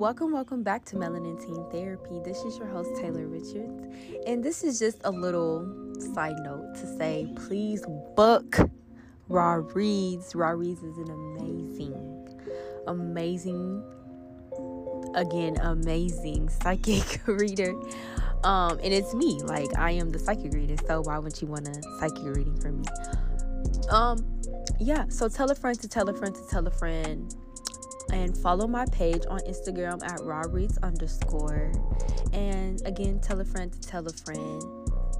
welcome, welcome back to Melanin Teen Therapy. This is your host, Taylor Richards, and this is just a little side note to say please book Raw Reads. Raw Reads is an amazing, amazing, again, amazing psychic reader. Um, and it's me, like I am the psychic reader, so why wouldn't you want a psychic reading from me? Um, yeah, so tell a friend to tell a friend to tell a friend and follow my page on Instagram at rawreads underscore. And again, tell a friend to tell a friend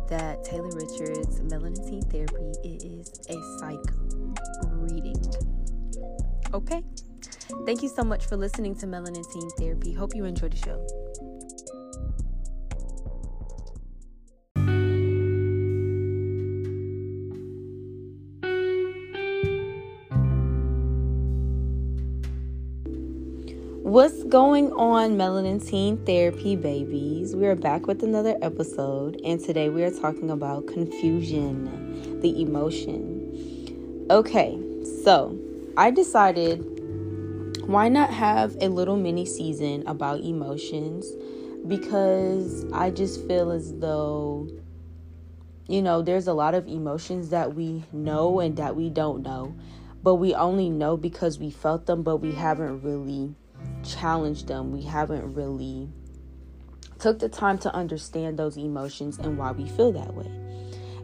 that Taylor Richards Melanin Therapy is a psych reading. Okay? Thank you so much for listening to Melanin Teen Therapy. Hope you enjoyed the show. What's going on, Melanin Teen Therapy babies? We are back with another episode, and today we are talking about confusion, the emotion. Okay, so I decided why not have a little mini season about emotions because I just feel as though you know, there's a lot of emotions that we know and that we don't know, but we only know because we felt them, but we haven't really challenged them. We haven't really took the time to understand those emotions and why we feel that way.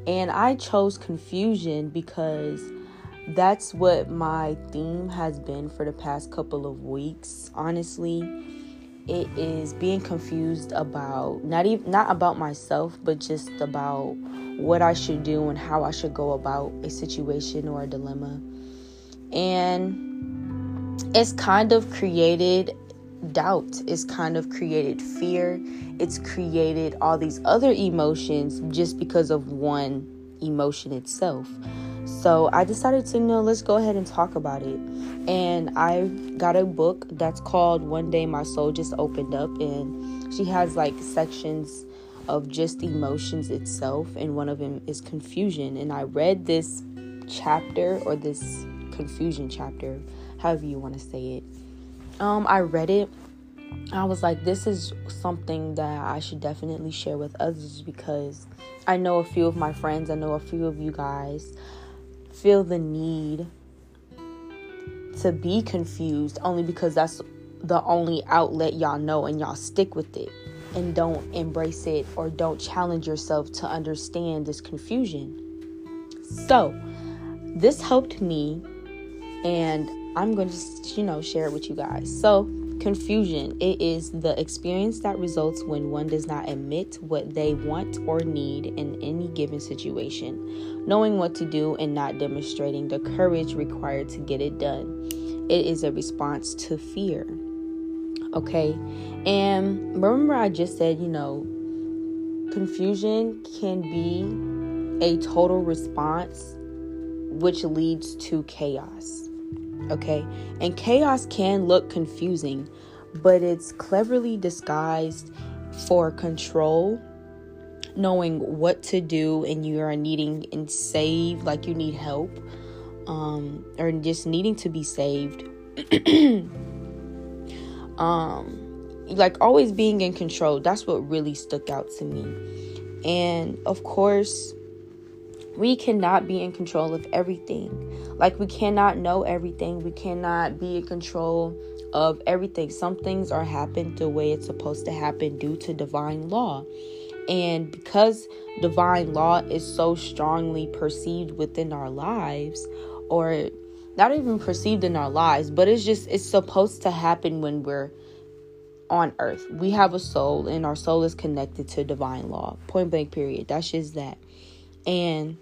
And I chose confusion because that's what my theme has been for the past couple of weeks. Honestly, it is being confused about not even not about myself, but just about what I should do and how I should go about a situation or a dilemma. And it's kind of created doubt, it's kind of created fear, it's created all these other emotions just because of one emotion itself. So I decided to, you know, let's go ahead and talk about it. And I got a book that's called One Day My Soul Just Opened Up, and she has like sections of just emotions itself, and one of them is confusion. And I read this chapter or this confusion chapter however you want to say it. Um, I read it. I was like, this is something that I should definitely share with others because I know a few of my friends, I know a few of you guys feel the need to be confused only because that's the only outlet y'all know and y'all stick with it and don't embrace it or don't challenge yourself to understand this confusion. So, this helped me and I'm going to you know, share it with you guys. So, confusion it is the experience that results when one does not admit what they want or need in any given situation, knowing what to do and not demonstrating the courage required to get it done. It is a response to fear. Okay? And remember I just said, you know, confusion can be a total response which leads to chaos okay? And chaos can look confusing, but it's cleverly disguised for control, knowing what to do, and you are needing and save, like you need help, um, or just needing to be saved. um, like always being in control. That's what really stuck out to me. And of course, we cannot be in control of everything. Like, we cannot know everything. We cannot be in control of everything. Some things are happening the way it's supposed to happen due to divine law. And because divine law is so strongly perceived within our lives, or not even perceived in our lives, but it's just, it's supposed to happen when we're on earth. We have a soul, and our soul is connected to divine law. Point blank, period. That's just that. And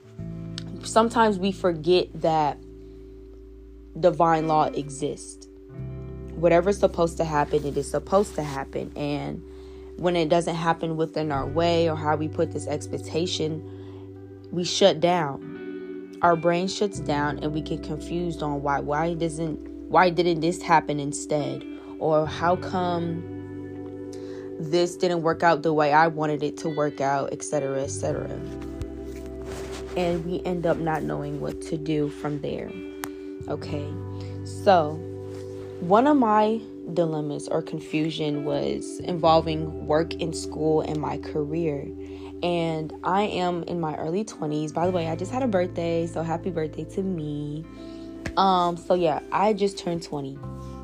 sometimes we forget that divine law exists. Whatever's supposed to happen, it is supposed to happen. And when it doesn't happen within our way or how we put this expectation, we shut down. Our brain shuts down and we get confused on why why doesn't why didn't this happen instead? Or how come this didn't work out the way I wanted it to work out, etc., etc and we end up not knowing what to do from there. Okay, so one of my dilemmas or confusion was involving work and school and my career. And I am in my early 20s. By the way, I just had a birthday, so happy birthday to me. Um, so yeah, I just turned 20,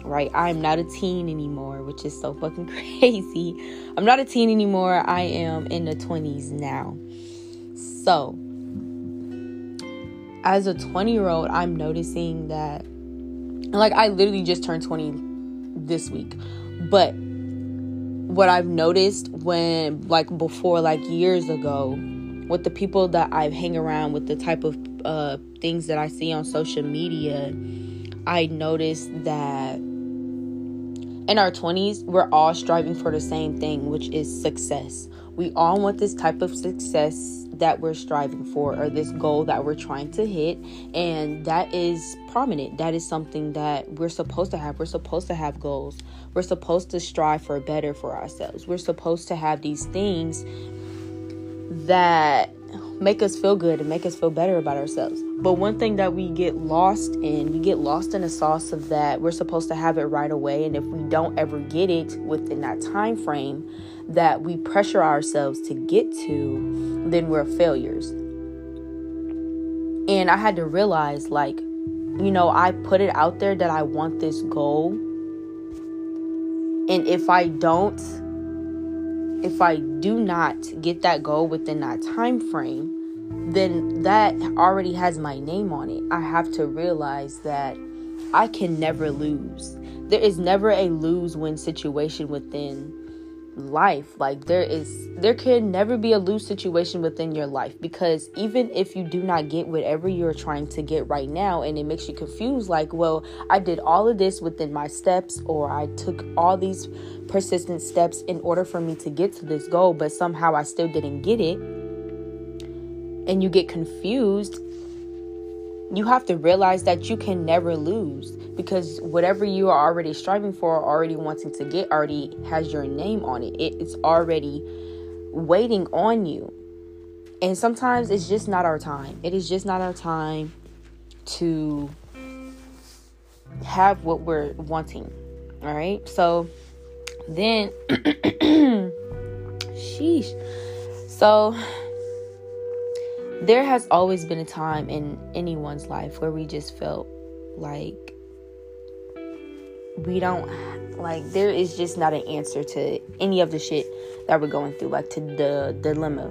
right? I'm not a teen anymore, which is so fucking crazy. I'm not a teen anymore. I am in the 20s now. So, as a 20 year old, I'm noticing that, like, I literally just turned 20 this week, but what I've noticed when, like, before, like, years ago, with the people that I hang around with, the type of uh, things that I see on social media, I noticed that in our 20s, we're all striving for the same thing, which is success. We all want this type of success that we're striving for or this goal that we're trying to hit. And that is prominent. That is something that we're supposed to have. We're supposed to have goals. We're supposed to strive for better for ourselves. We're supposed to have these things that make us feel good and make us feel better about ourselves. But one thing that we get lost in, we get lost in the sauce of that we're supposed to have it right away and if we don't ever get it within that time frame that we pressure ourselves to get to, then we're failures. And I had to realize like, you know, I put it out there that I want this goal. And if I don't if I do not get that goal within that time frame, then that already has my name on it. I have to realize that I can never lose. There is never a lose win situation within life. Like there is there can never be a lose situation within your life because even if you do not get whatever you're trying to get right now and it makes you confused like well i did all of this within my steps or i took all these persistent steps in order for me to get to this goal but somehow i still didn't get it. And you get confused you have to realize that you can never lose because whatever you are already striving for, already wanting to get, already has your name on it. it. It's already waiting on you. And sometimes it's just not our time. It is just not our time to have what we're wanting. All right. So then, sheesh. So there has always been a time in anyone's life where we just felt like we don't like there is just not an answer to any of the shit that we're going through like to the dilemma.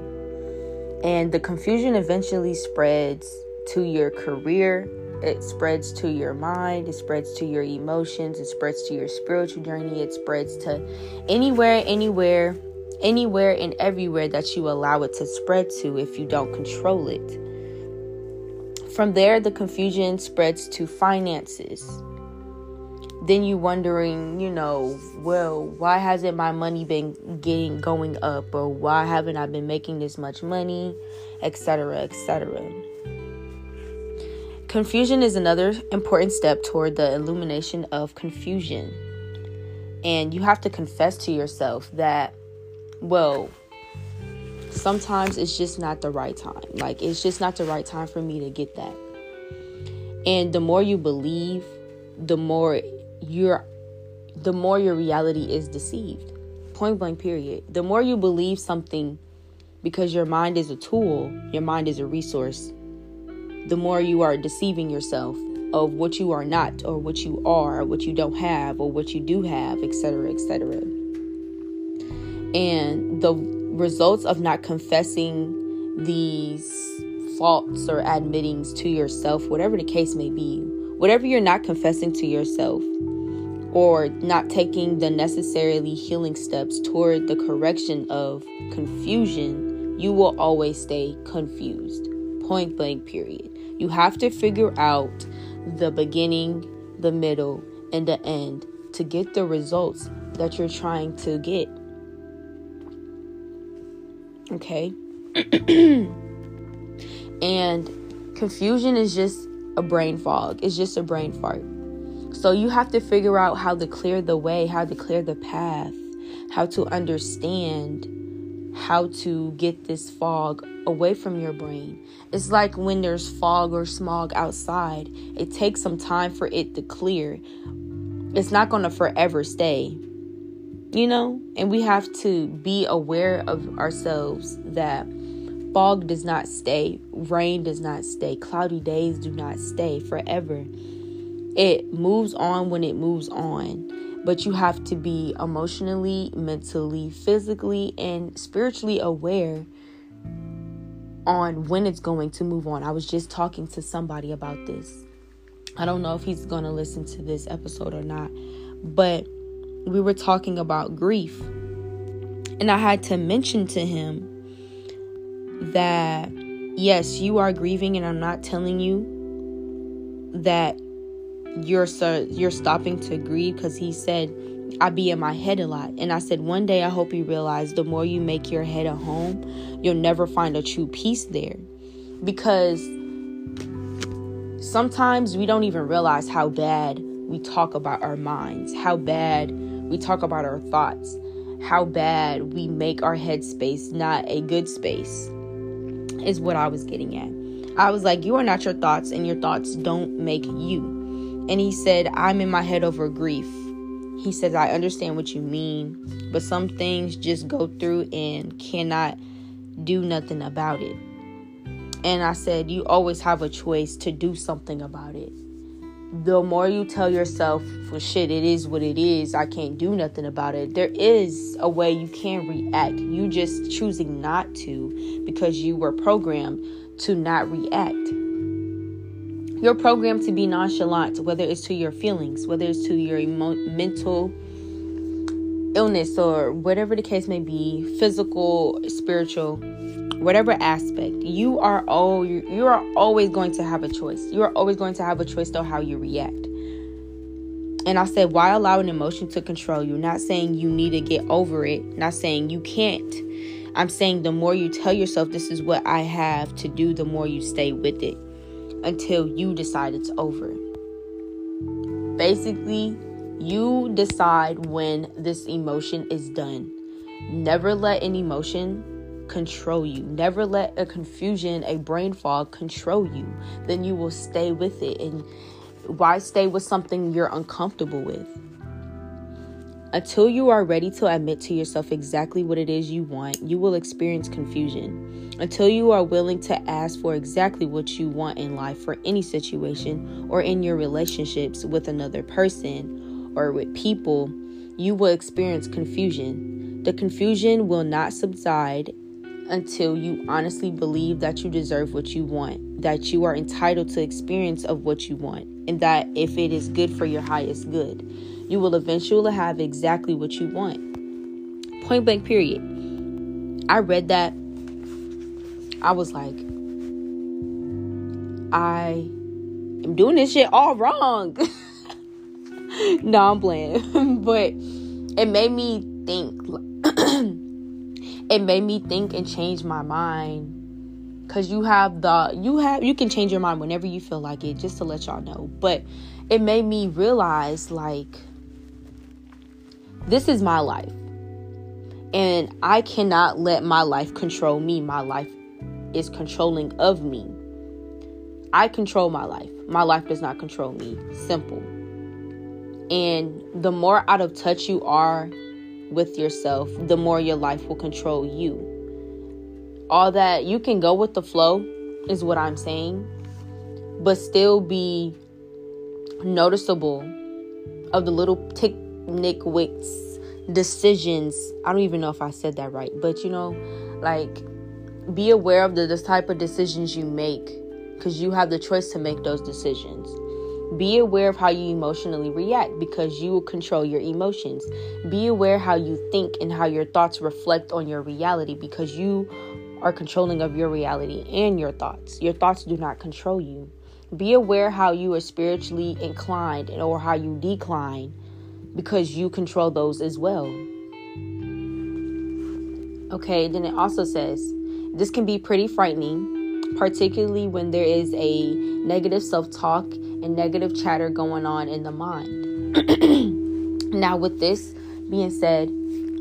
And the confusion eventually spreads to your career. It spreads to your mind. It spreads to your emotions. It spreads to your spiritual journey. It spreads to anywhere anywhere anywhere and everywhere that you allow it to spread to if you don't control it. From there, the confusion spreads to finances. Then you wondering, you know, well, why hasn't my money been getting going up or why haven't I been making this much money, etc., etc. Confusion is another important step toward the illumination of confusion. And you have to confess to yourself that well, sometimes it's just not the right time. Like, it's just not the right time for me to get that. And the more you believe, the more you're the more your reality is deceived. Point blank period. The more you believe something because your mind is a tool, your mind is a resource, the more you are deceiving yourself of what you are not or what you are, or what you don't have or what you do have, etc., etc and the results of not confessing these faults or admittings to yourself, whatever the case may be, whatever you're not confessing to yourself or not taking the necessarily healing steps toward the correction of confusion, you will always stay confused. Point blank, period. You have to figure out the beginning, the middle, and the end to get the results that you're trying to get. Okay? and confusion is just a brain fog, it's just a brain fart. So you have to figure out how to clear the way, how to clear the path, how to understand how to get this fog away from your brain. It's like when there's fog or smog outside, it takes some time for it to clear. it's not going to forever stay. You know, and we have to be aware of ourselves that fog does not stay, rain does not stay, cloudy days do not stay forever. It moves on when it moves on, but you have to be emotionally, mentally, physically, and spiritually aware on when it's going to move on. I was just talking to somebody about this. I don't know if he's going to listen to this episode or not, but we were talking about grief. And I had to mention to him that yes, you are grieving and I'm not telling you that you're so you're stopping to grieve because he said I be in my head a lot. And I said, one day I hope you realize the more you make your head a home, you'll never find a true peace there. Because sometimes we don't even realize how bad we talk about our minds, how bad we talk about our thoughts, how bad we make our headspace not a good space, is what I was getting at. I was like, You are not your thoughts, and your thoughts don't make you. And he said, I'm in my head over grief. He says, I understand what you mean, but some things just go through and cannot do nothing about it. And I said, You always have a choice to do something about it. The more you tell yourself, well, shit, it is what it is, I can't do nothing about it, there is a way you can react. You just choosing not to because you were programmed to not react. You're programmed to be nonchalant, whether it's to your feelings, whether it's to your emo- mental illness, or whatever the case may be physical, spiritual, whatever aspect. You are all you are always going to have a choice. You are always going to have a choice to how you react. And I said, why allow an emotion to control you? Not saying you need to get over it, not saying you can't. I'm saying the more you tell yourself this is what I have to do, the more you stay with it until you decide it's over. Basically, you decide when this emotion is done. Never let an emotion control you. Never let a confusion, a brain fog control you. Then you will stay with it. And why stay with something you're uncomfortable with? Until you are ready to admit to yourself exactly what it is you want, you will experience confusion. Until you are willing to ask for exactly what you want in life for any situation or in your relationships with another person or with people, you will experience confusion. The confusion will not subside until you honestly believe that you deserve what you want, that you are entitled to experience of what you want, and that if it is good for your highest good you will eventually have exactly what you want. Point blank, period. I read that. I was like, I am doing this shit all wrong. no, I'm playing. but it made me think. it made me think and change my mind because you have the you have you can change your mind whenever you feel like it just to let y'all know but it made me realize like this is my life. And I cannot let my life control me. My life is controlling of me. I control my life. My life does not control me. Simple. And the more out of touch you are with yourself, the more your life will control you. All that you can go with the flow is what I'm saying, but still be noticeable of the little tick Nick Wicks decisions. I don't even know if I said that right, but you know, like be aware of the, the type of decisions you make because you have the choice to make those decisions. Be aware of how you emotionally react because you will control your emotions. Be aware how you think and how your thoughts reflect on your reality because you are controlling of your reality and your thoughts. Your thoughts do not control you. Be aware how you are spiritually inclined or how you decline because you control those as well. Okay, then it also says this can be pretty frightening, particularly when there is a negative self talk and negative chatter going on in the mind. now, with this being said,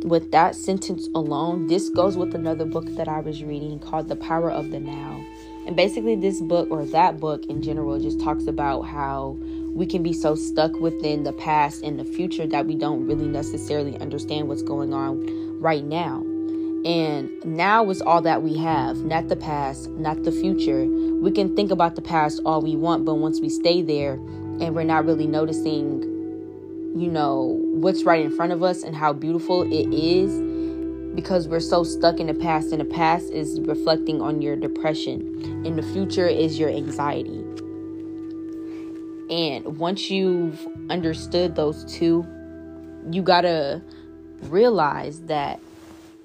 with that sentence alone, this goes with another book that I was reading called The Power of the Now. And basically, this book or that book in general just talks about how we can be so stuck within the past and the future that we don't really necessarily understand what's going on right now. And now is all that we have, not the past, not the future. We can think about the past all we want, but once we stay there and we're not really noticing, you know, what's right in front of us and how beautiful it is, because we're so stuck in the past, and the past is reflecting on your depression, and the future is your anxiety. And once you've understood those two, you gotta realize that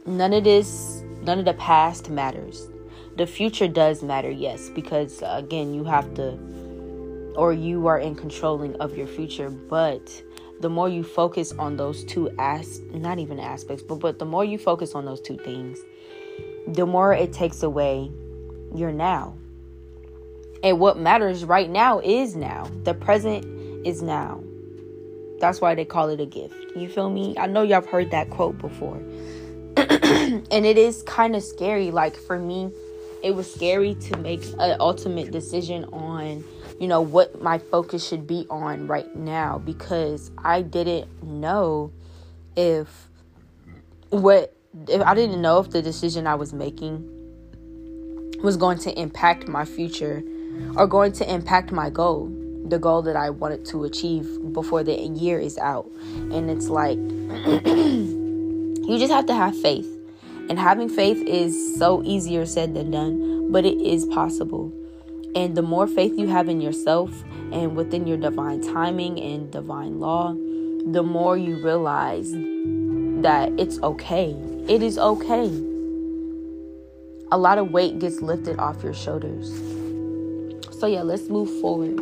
none of this, none of the past matters. The future does matter, yes, because again, you have to, or you are in controlling of your future. But the more you focus on those two as, not even aspects, but but the more you focus on those two things, the more it takes away your now. And what matters right now is now. The present is now. That's why they call it a gift. You feel me? I know y'all have heard that quote before. and it is kind of scary. Like for me, it was scary to make an ultimate decision on, you know, what my focus should be on right now because I didn't know if what if I didn't know if the decision I was making was going to impact my future or going to impact my goal, the goal that I wanted to achieve before the year is out. And it's like You just have to have faith. And having faith is so easier said than done, but it is possible. And the more faith you have in yourself and within your divine timing and divine law, the more you realize that it's okay. It is okay. A lot of weight gets lifted off your shoulders. So, yeah, let's move forward.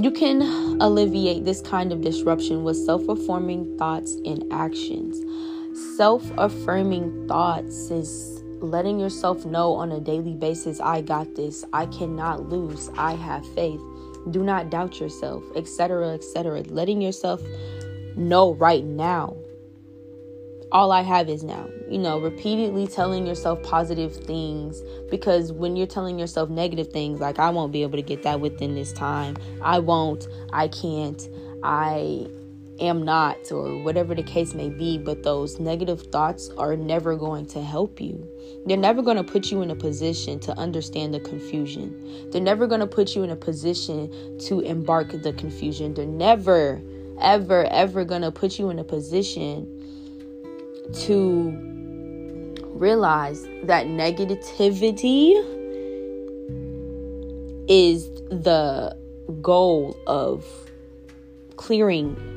You can alleviate this kind of disruption with self affirming thoughts and actions. Self affirming thoughts is letting yourself know on a daily basis I got this, I cannot lose, I have faith. Do not doubt yourself, etc., etc. Letting yourself know right now all I have is now. You know, repeatedly telling yourself positive things because when you're telling yourself negative things, like, I won't be able to get that within this time, I won't, I can't, I am not, or whatever the case may be, but those negative thoughts are never going to help you. They're never going to put you in a position to understand the confusion. They're never going to put you in a position to embark the confusion. They're never, ever, ever going to put you in a position to realize that negativity is the goal of clearing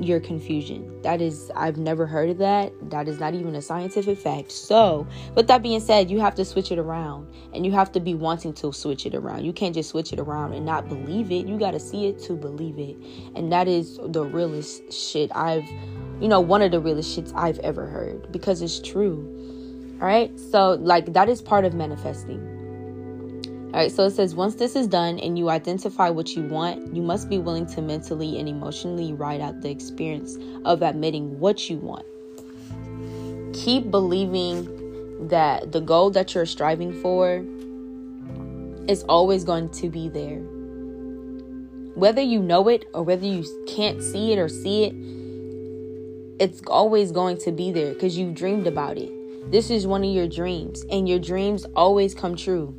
your confusion. That is, I've never heard of that. That is not even a scientific fact. So, with that being said, you have to switch it around and you have to be wanting to switch it around. You can't just switch it around and not believe it. You got to see it to believe it. And that is the realest shit I've you know, one of the realest shits I've ever heard because it's true. All right. So, like, that is part of manifesting. All right. So it says, once this is done and you identify what you want, you must be willing to mentally and emotionally write out the experience of admitting what you want. Keep believing that the goal that you're striving for is always going to be there. Whether you know it or whether you can't see it or see it, it's always going to be there because you've dreamed about it. This is one of your dreams, and your dreams always come true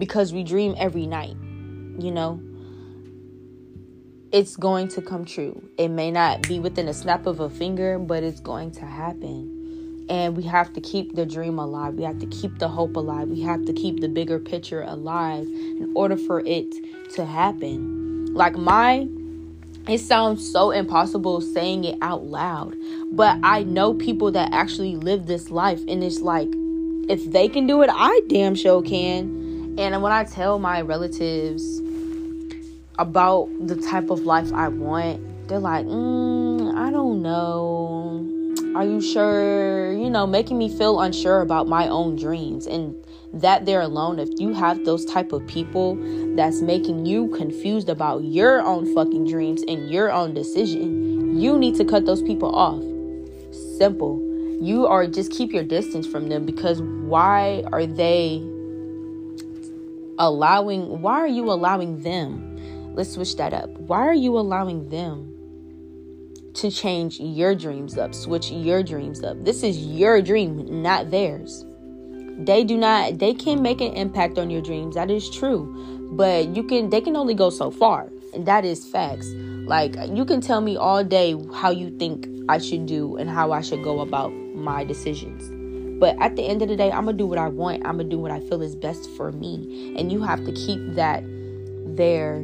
because we dream every night, you know. It's going to come true. It may not be within a snap of a finger, but it's going to happen. And we have to keep the dream alive. We have to keep the hope alive. We have to keep the bigger picture alive in order for it to happen. Like my it sounds so impossible saying it out loud, but I know people that actually live this life, and it's like, if they can do it, I damn sure can. And when I tell my relatives about the type of life I want, they're like, mm, I don't know. Are you sure? You know, making me feel unsure about my own dreams. And that there alone if you have those type of people that's making you confused about your own fucking dreams and your own decision you need to cut those people off simple you are just keep your distance from them because why are they allowing why are you allowing them let's switch that up. Why are you allowing them to change your dreams up, switch your dreams up? This is your dream, not theirs. They do not they can make an impact on your dreams. That is true. But you can they can only go so far. And that is facts. Like you can tell me all day how you think I should do and how I should go about my decisions. But at the end of the day, I'm gonna do what I want. I'm gonna do what I feel is best for me. And you have to keep that there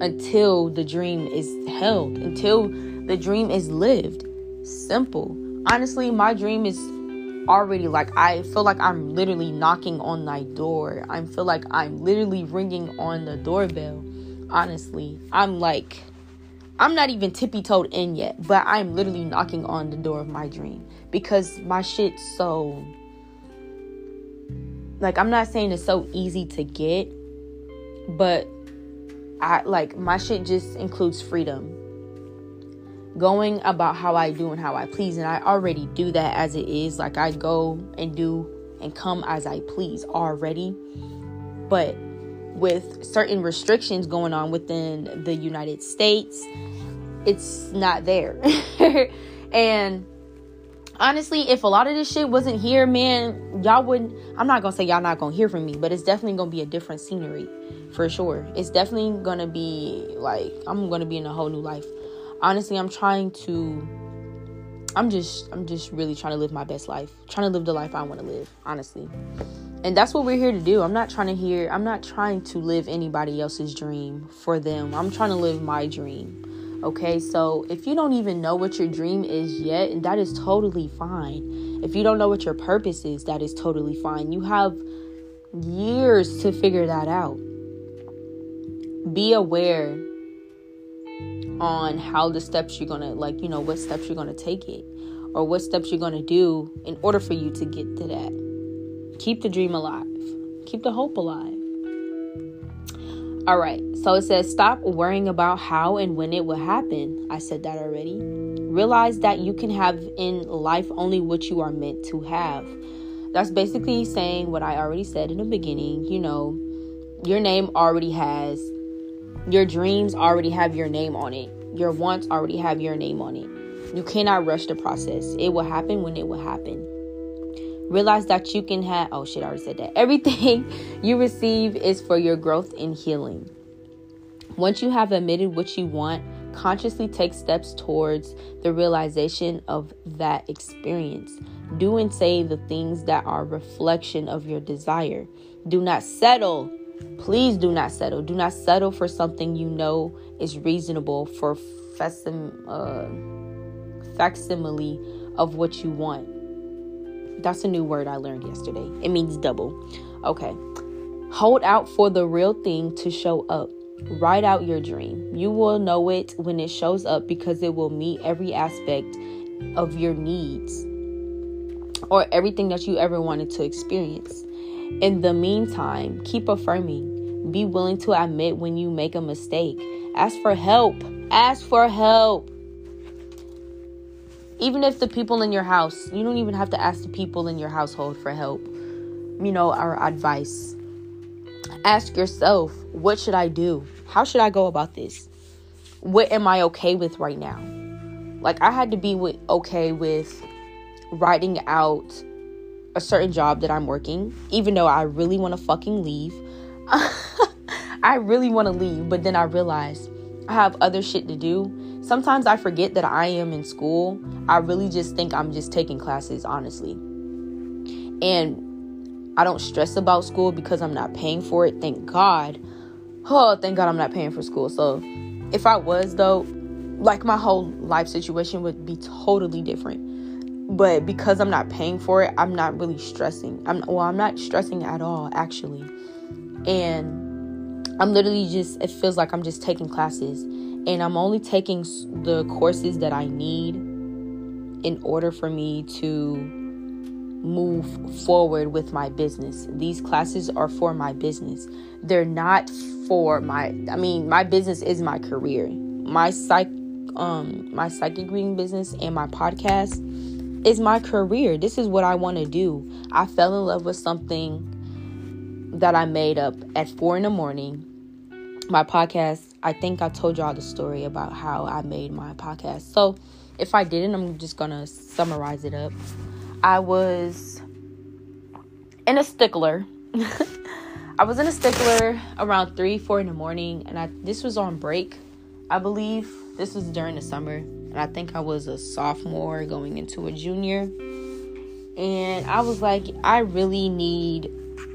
until the dream is held, until the dream is lived. Simple. Honestly, my dream is already like I feel like I'm literally knocking on my door. I feel like I'm literally ringing on the doorbell. Honestly, I'm like I'm not even tippy toed in yet, but I'm literally knocking on the door of my dream because my shit's so like I'm not saying it's so easy to get, but I like my shit just includes freedom going about how I do and how I please. And I already do that as it is. Like I go and do and come as I please already. But with certain restrictions going on within the United States, it's not there. and honestly, if a lot of this shit wasn't here, man, y'all wouldn't. I'm not gonna say y'all not gonna hear from me, but it's definitely gonna be a different scenery for sure. It's definitely gonna be like I'm gonna be in a whole new life honestly i'm trying to i'm just i'm just really trying to live my best life trying to live the life i want to live honestly and that's what we're here to do. I'm not trying to hear i'm not trying to live anybody else's dream for them. I'm trying to live my dream okay? So if you don't even know what your dream is yet that is totally fine. If you don't know what your purpose is that is totally fine. You have years to figure that out. Be aware on how the steps you're gonna like you know what steps you're gonna take it or what steps you're gonna do in order for you to get to that keep the dream alive keep the hope alive all right so it says stop worrying about how and when it will happen i said that already realize that you can have in life only what you are meant to have that's basically saying what i already said in the beginning you know your name already has your dreams already have your name on it. Your wants already have your name on it. You cannot rush the process. It will happen when it will happen. Realize that you can have, oh shit, I already said that. Everything you receive is for your growth and healing. Once you have admitted what you want, consciously take steps towards the realization of that experience. Do and say the things that are reflection of your desire. Do not settle Please do not settle. Do not settle for something you know is reasonable for uh, facsimile of what you want. That's a new word I learned yesterday. It means double. Okay. Hold out for the real thing to show up. Write out your dream. You will know it when it shows up because it will meet every aspect of your needs or everything that you ever wanted to experience. In the meantime, keep affirming. Be willing to admit when you make a mistake. Ask for help. Ask for help. Even if the people in your house, you don't even have to ask the people in your household for help. You know, our advice. Ask yourself, what should I do? How should I go about this? What am I okay with right now? Like I had to be with, okay with writing out a certain job that I'm working, even though I really want to fucking leave. I really want to leave, but then I realize I have other shit to do. Sometimes I forget that I am in school. I really just think I'm just taking classes, honestly. And I don't stress about school because I'm not paying for it. Thank God. Oh, thank God I'm not paying for school. So if I was, though, like my whole life situation would be totally different but because I'm not paying for it, I'm not really stressing. I'm well, I'm not stressing at all actually. And I'm literally just it feels like I'm just taking classes and I'm only taking the courses that I need in order for me to move forward with my business. These classes are for my business. They're not for my I mean, my business is my career. My psych um my psychic reading business and my podcast is my career. This is what I want to do. I fell in love with something that I made up at four in the morning my podcast, I think I told y'all the story about how I made my podcast. So if I didn't, I'm just gonna summarize it up. I was in a stickler. I was in a stickler around three, four in the morning, and I this was on break, I believe. This was during the summer, and I think I was a sophomore going into a junior. And I was like, I really need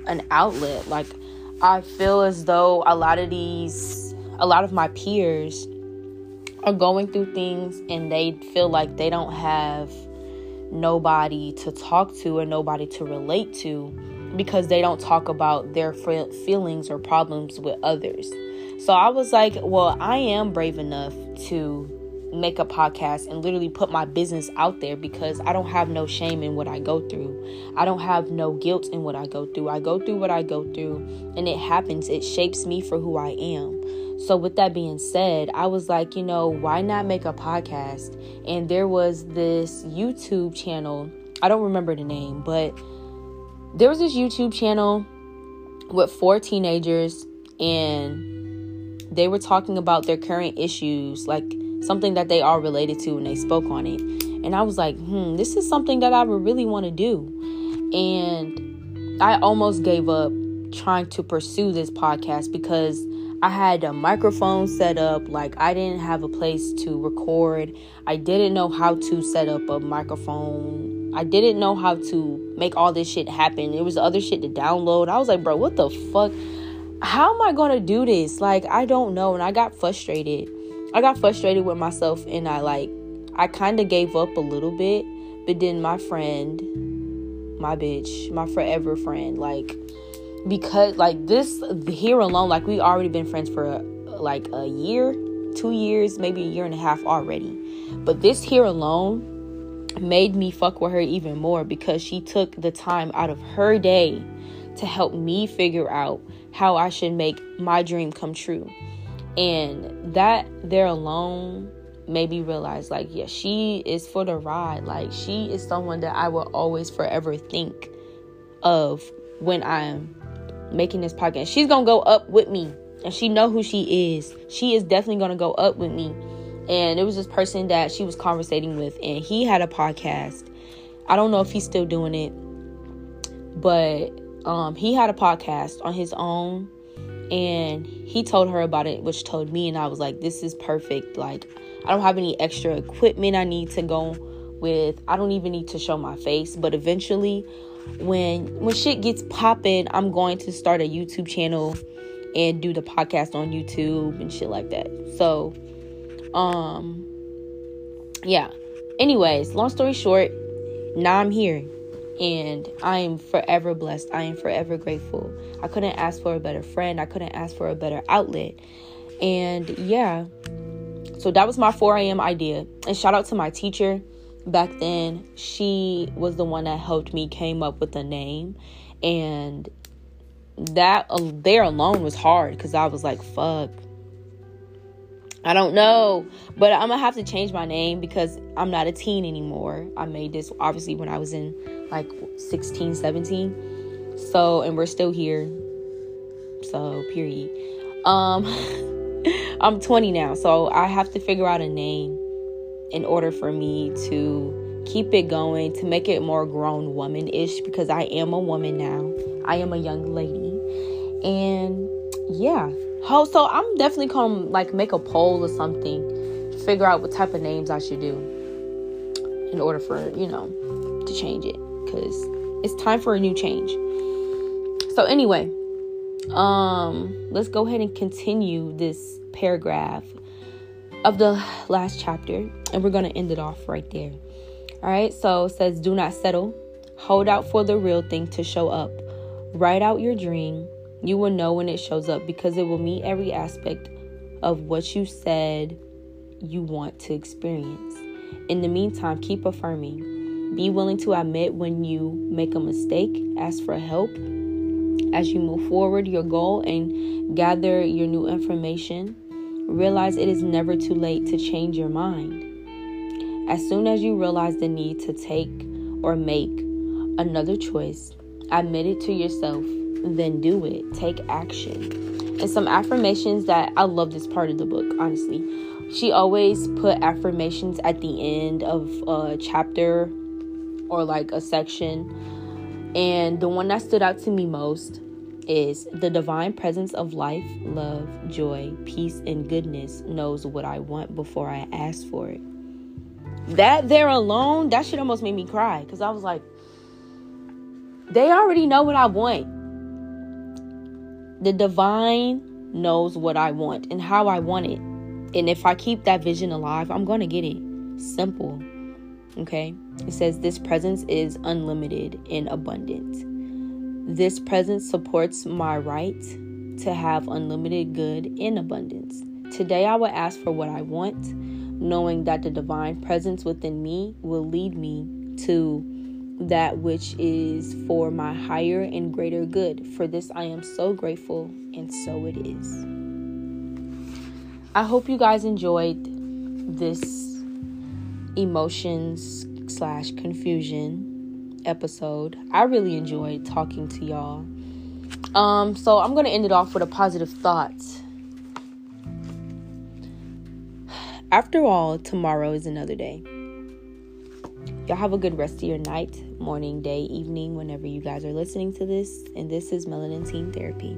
an outlet. Like, I feel as though a lot of these, a lot of my peers are going through things and they feel like they don't have nobody to talk to or nobody to relate to because they don't talk about their feelings or problems with others. So I was like, well, I am brave enough to make a podcast and literally put my business out there because I don't have no shame in what I go through. I don't have no guilt in what I go through. I go through what I go through and it happens. It shapes me for who I am. So, with that being said, I was like, you know, why not make a podcast? And there was this YouTube channel. I don't remember the name, but there was this YouTube channel with four teenagers and they were talking about their current issues, like something that they all related to, and they spoke on it. And I was like, hmm, this is something that I would really want to do. And I almost gave up trying to pursue this podcast because I had a microphone set up, like I didn't have a place to record. I didn't know how to set up a microphone. I didn't know how to make all this shit happen. It was other shit to download. I was like, bro, what the fuck? How am I gonna do this? Like, I don't know. And I got frustrated. I got frustrated with myself and I like I kind of gave up a little bit, but then my friend, my bitch, my forever friend, like because like this here alone like we already been friends for a, like a year two years maybe a year and a half already but this here alone made me fuck with her even more because she took the time out of her day to help me figure out how I should make my dream come true. And that there alone made me realize like yeah, she is for the ride. Like she is someone that I will always forever think of when I'm making this podcast. She's gonna go up with me, and she know who she is. She is definitely gonna go up with me. And it was this person that she was conversating with, and he had a podcast. I don't know if he's still doing it, but um, he had a podcast on his own, and he told her about it, which told me, and I was like, "This is perfect." Like, I don't have any extra equipment I need to go with. I don't even need to show my face, but eventually when when shit gets popping, I'm going to start a YouTube channel and do the podcast on YouTube and shit like that. So, um, yeah. Anyways, long story short, now I'm here and I am forever blessed. I am forever grateful. I couldn't ask for a better friend. I couldn't ask for a better outlet. And yeah, so that was my 4 a.m. idea. And shout out to my teacher back then she was the one that helped me came up with a name. And that uh, there alone was hard because i was like fuck. I don't know but i'm gonna have to change my name because i'm not a teen anymore. I made this obviously when i was in like 16 17 so and we're still here. So period. Um i'm 20 now so i have to figure out a name in order for me to keep it going, to make it more grown woman ish, because I am a woman now. I am a young lady. And yeah. So I'm definitely gonna like make a poll or something, figure out what type of names I should do in order for, you know, to change it. Cause it's time for a new change. So anyway, um, let's go ahead and continue this paragraph of the last chapter, and we're going to end it off right there. All right, so it says, Do not settle. Hold out for the real thing to show up. Write out your dream. You will know when it shows up because it will meet every aspect of what you said you want to experience. In the meantime, keep affirming. Be willing to admit when you make a mistake, ask for help. As you move forward your goal and gather your new information, realize it is never too late to change your mind. As soon as you realize the need to take or make another choice, admit it to yourself, then do it. Take action. and some affirmations that I love this part of the book, honestly. She always put affirmations at the end of a chapter or like a section. And the one that stood out to me most is the divine presence of life, love, joy, peace, and goodness knows what I want before I ask for it. That there alone, that should almost made me cry because I was like, they already know what I want. The divine knows what I want and how I want it. And if I keep that vision alive, I'm going to get it. Simple. Okay? It says this presence is unlimited and abundant. This presence supports my right to have unlimited good in abundance. Today I will ask for what I want, knowing that the divine presence within me will lead me to that which is for my higher and greater good. For this I am so grateful, and so it is. I hope you guys enjoyed this emotions slash confusion episode. I really enjoyed talking to y'all. Um, so I'm gonna end it off with a positive thought. After all, tomorrow is another day. Y'all have a good rest of your night, morning, day, evening, whenever you guys are listening to this. And this is Melanin Teen Therapy.